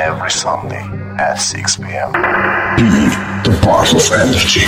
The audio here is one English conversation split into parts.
Every Sunday at 6 p.m. Be the part of energy.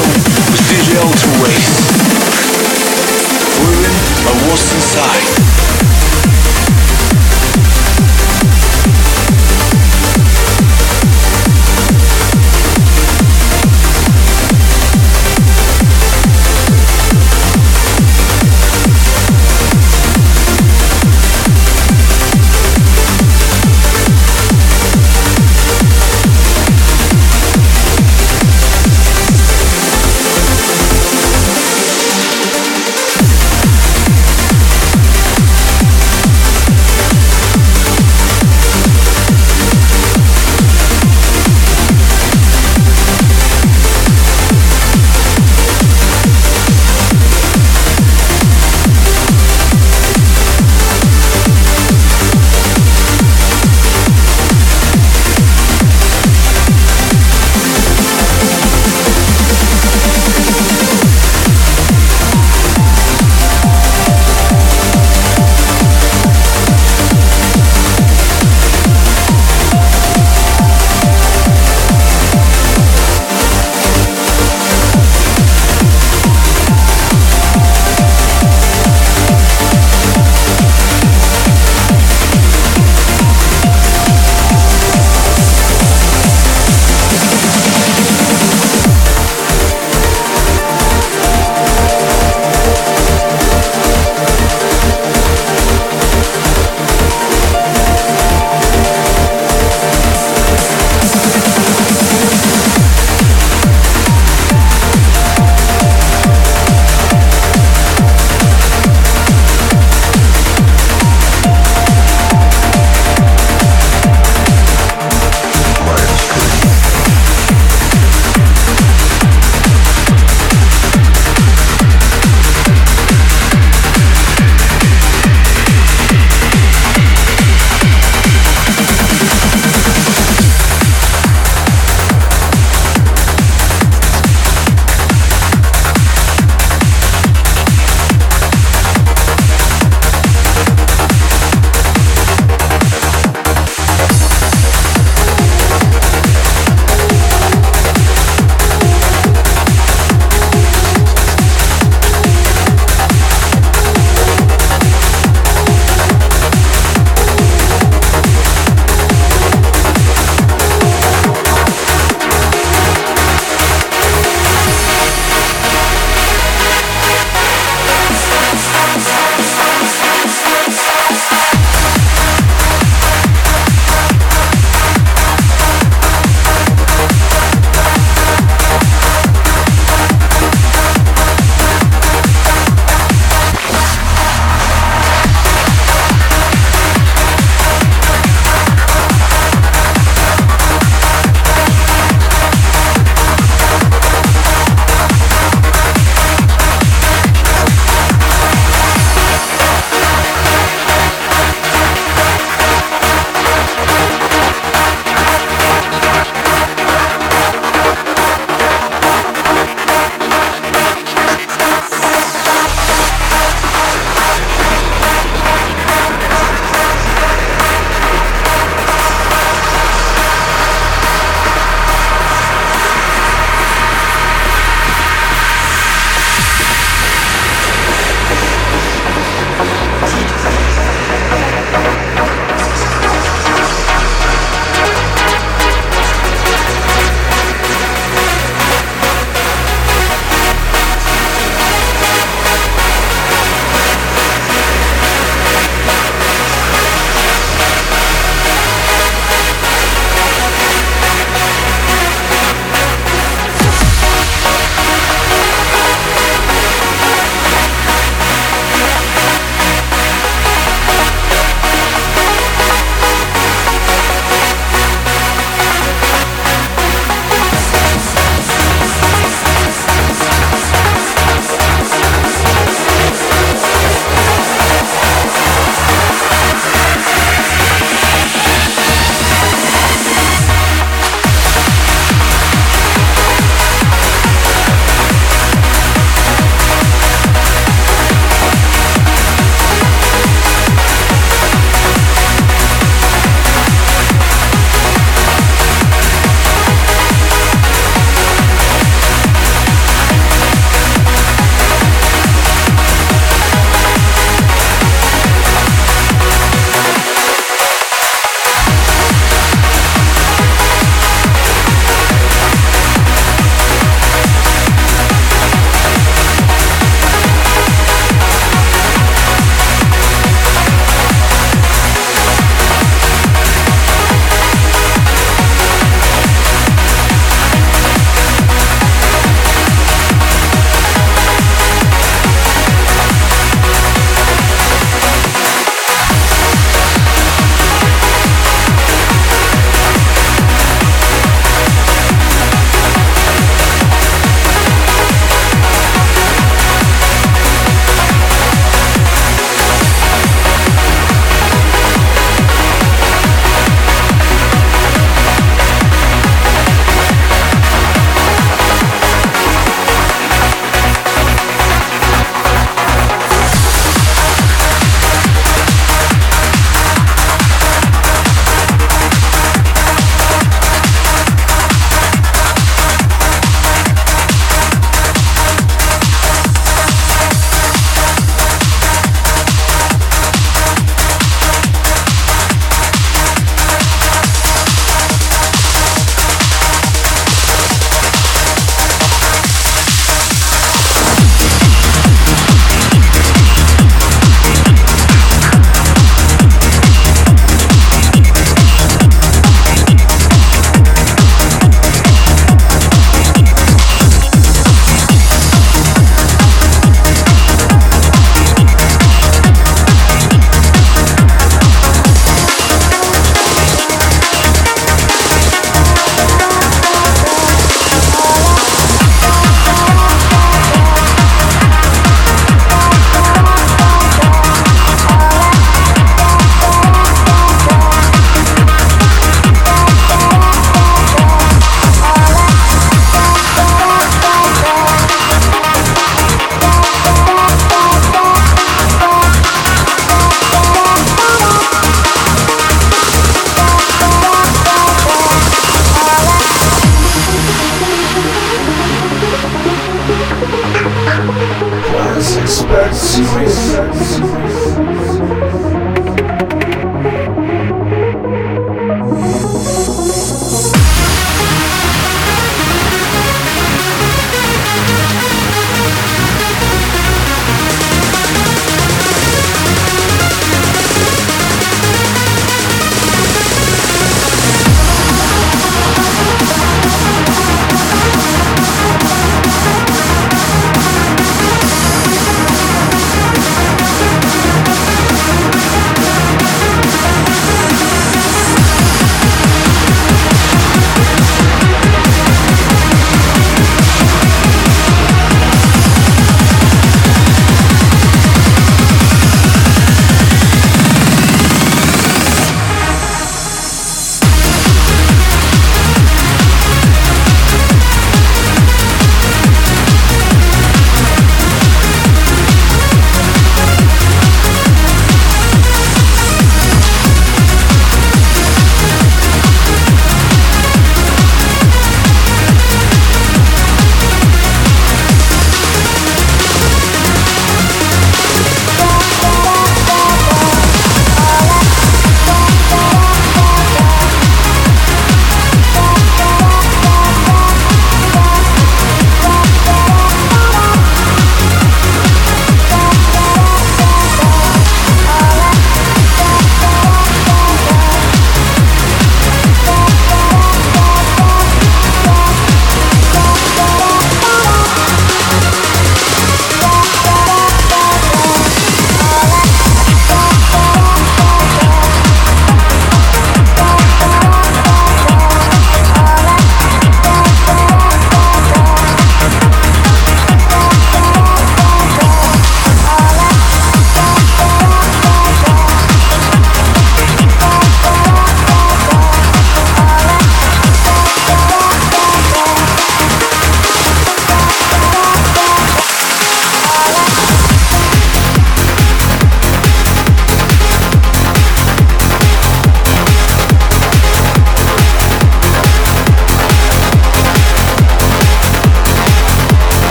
To Digital to Waste. Women what's inside.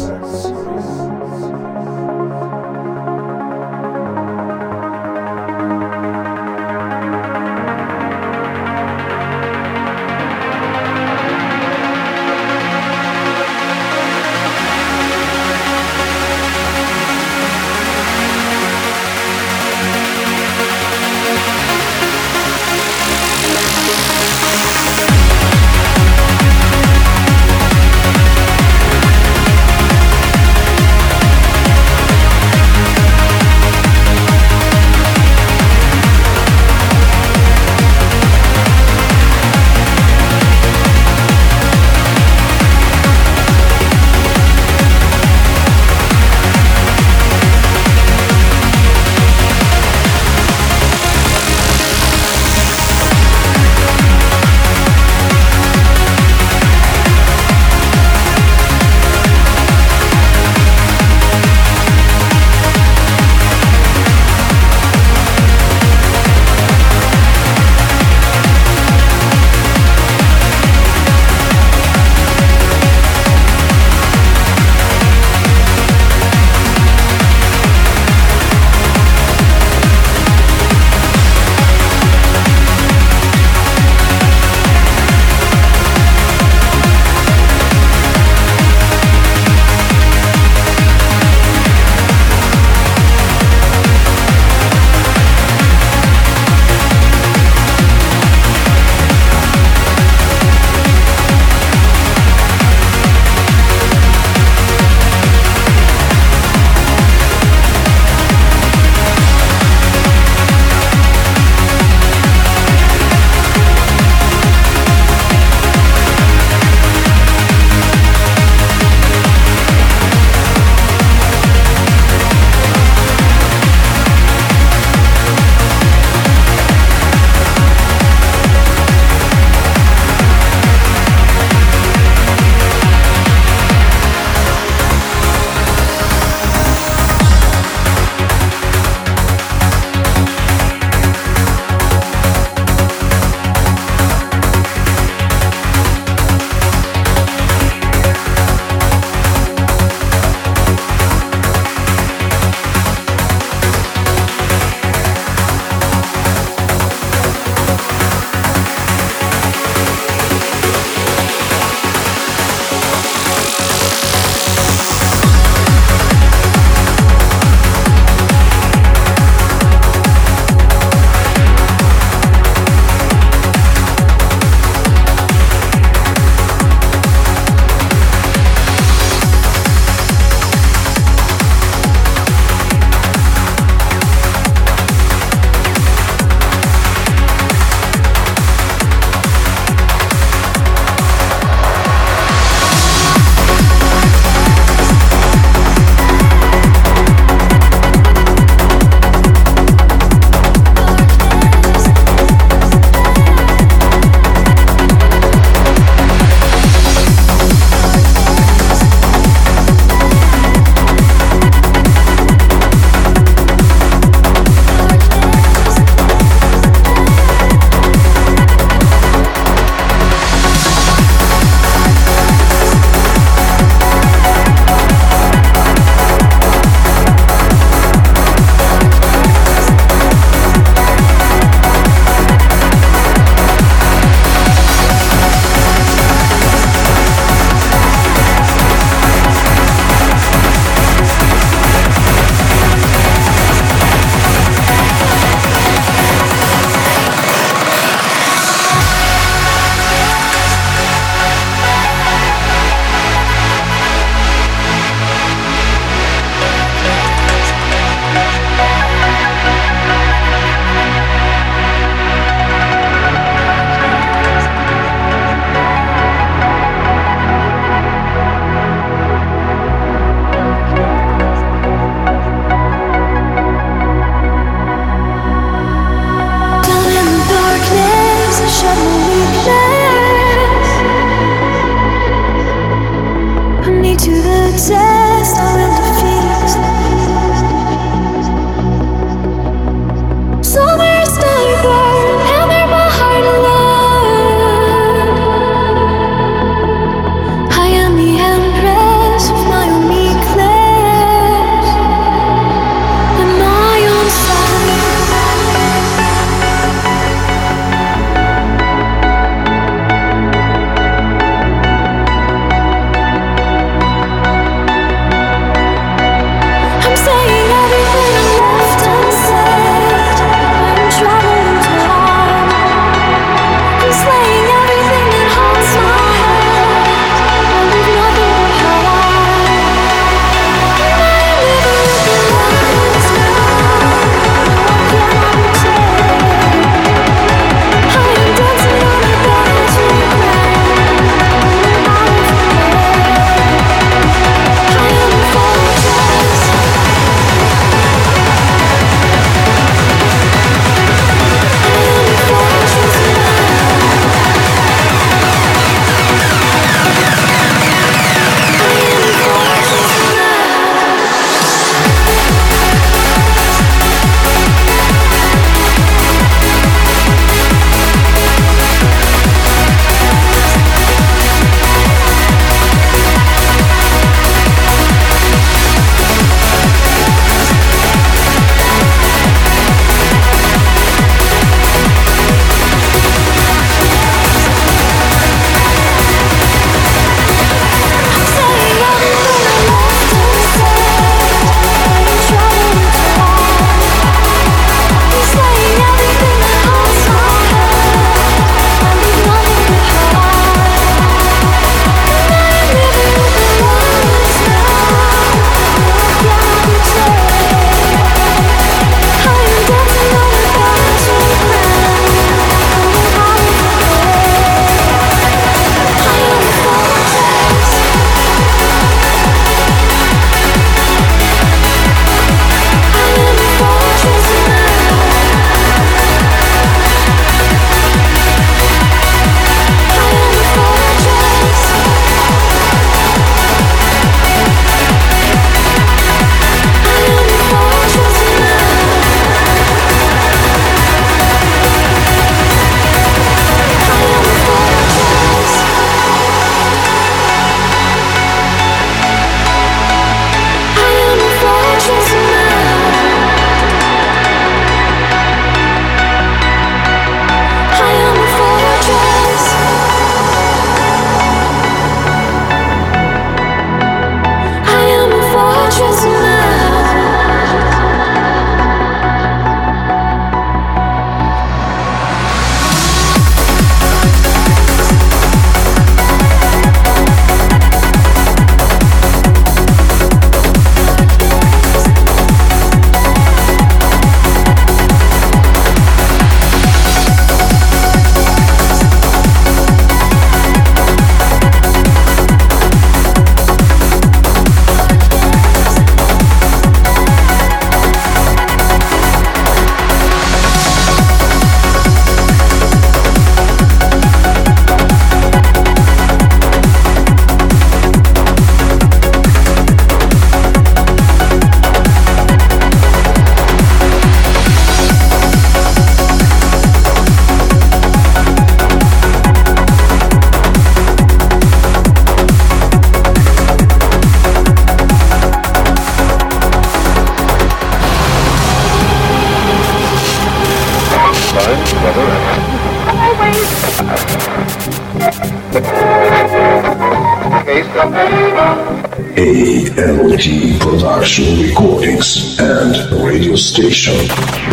ALT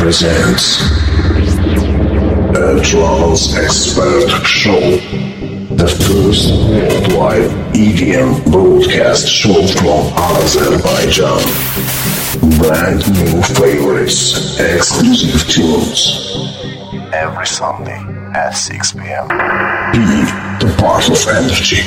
presents a trance expert show. The first worldwide EDM broadcast show from Azerbaijan. Brand new favorites, exclusive tunes. Every Sunday at 6 p.m. Be the part of energy.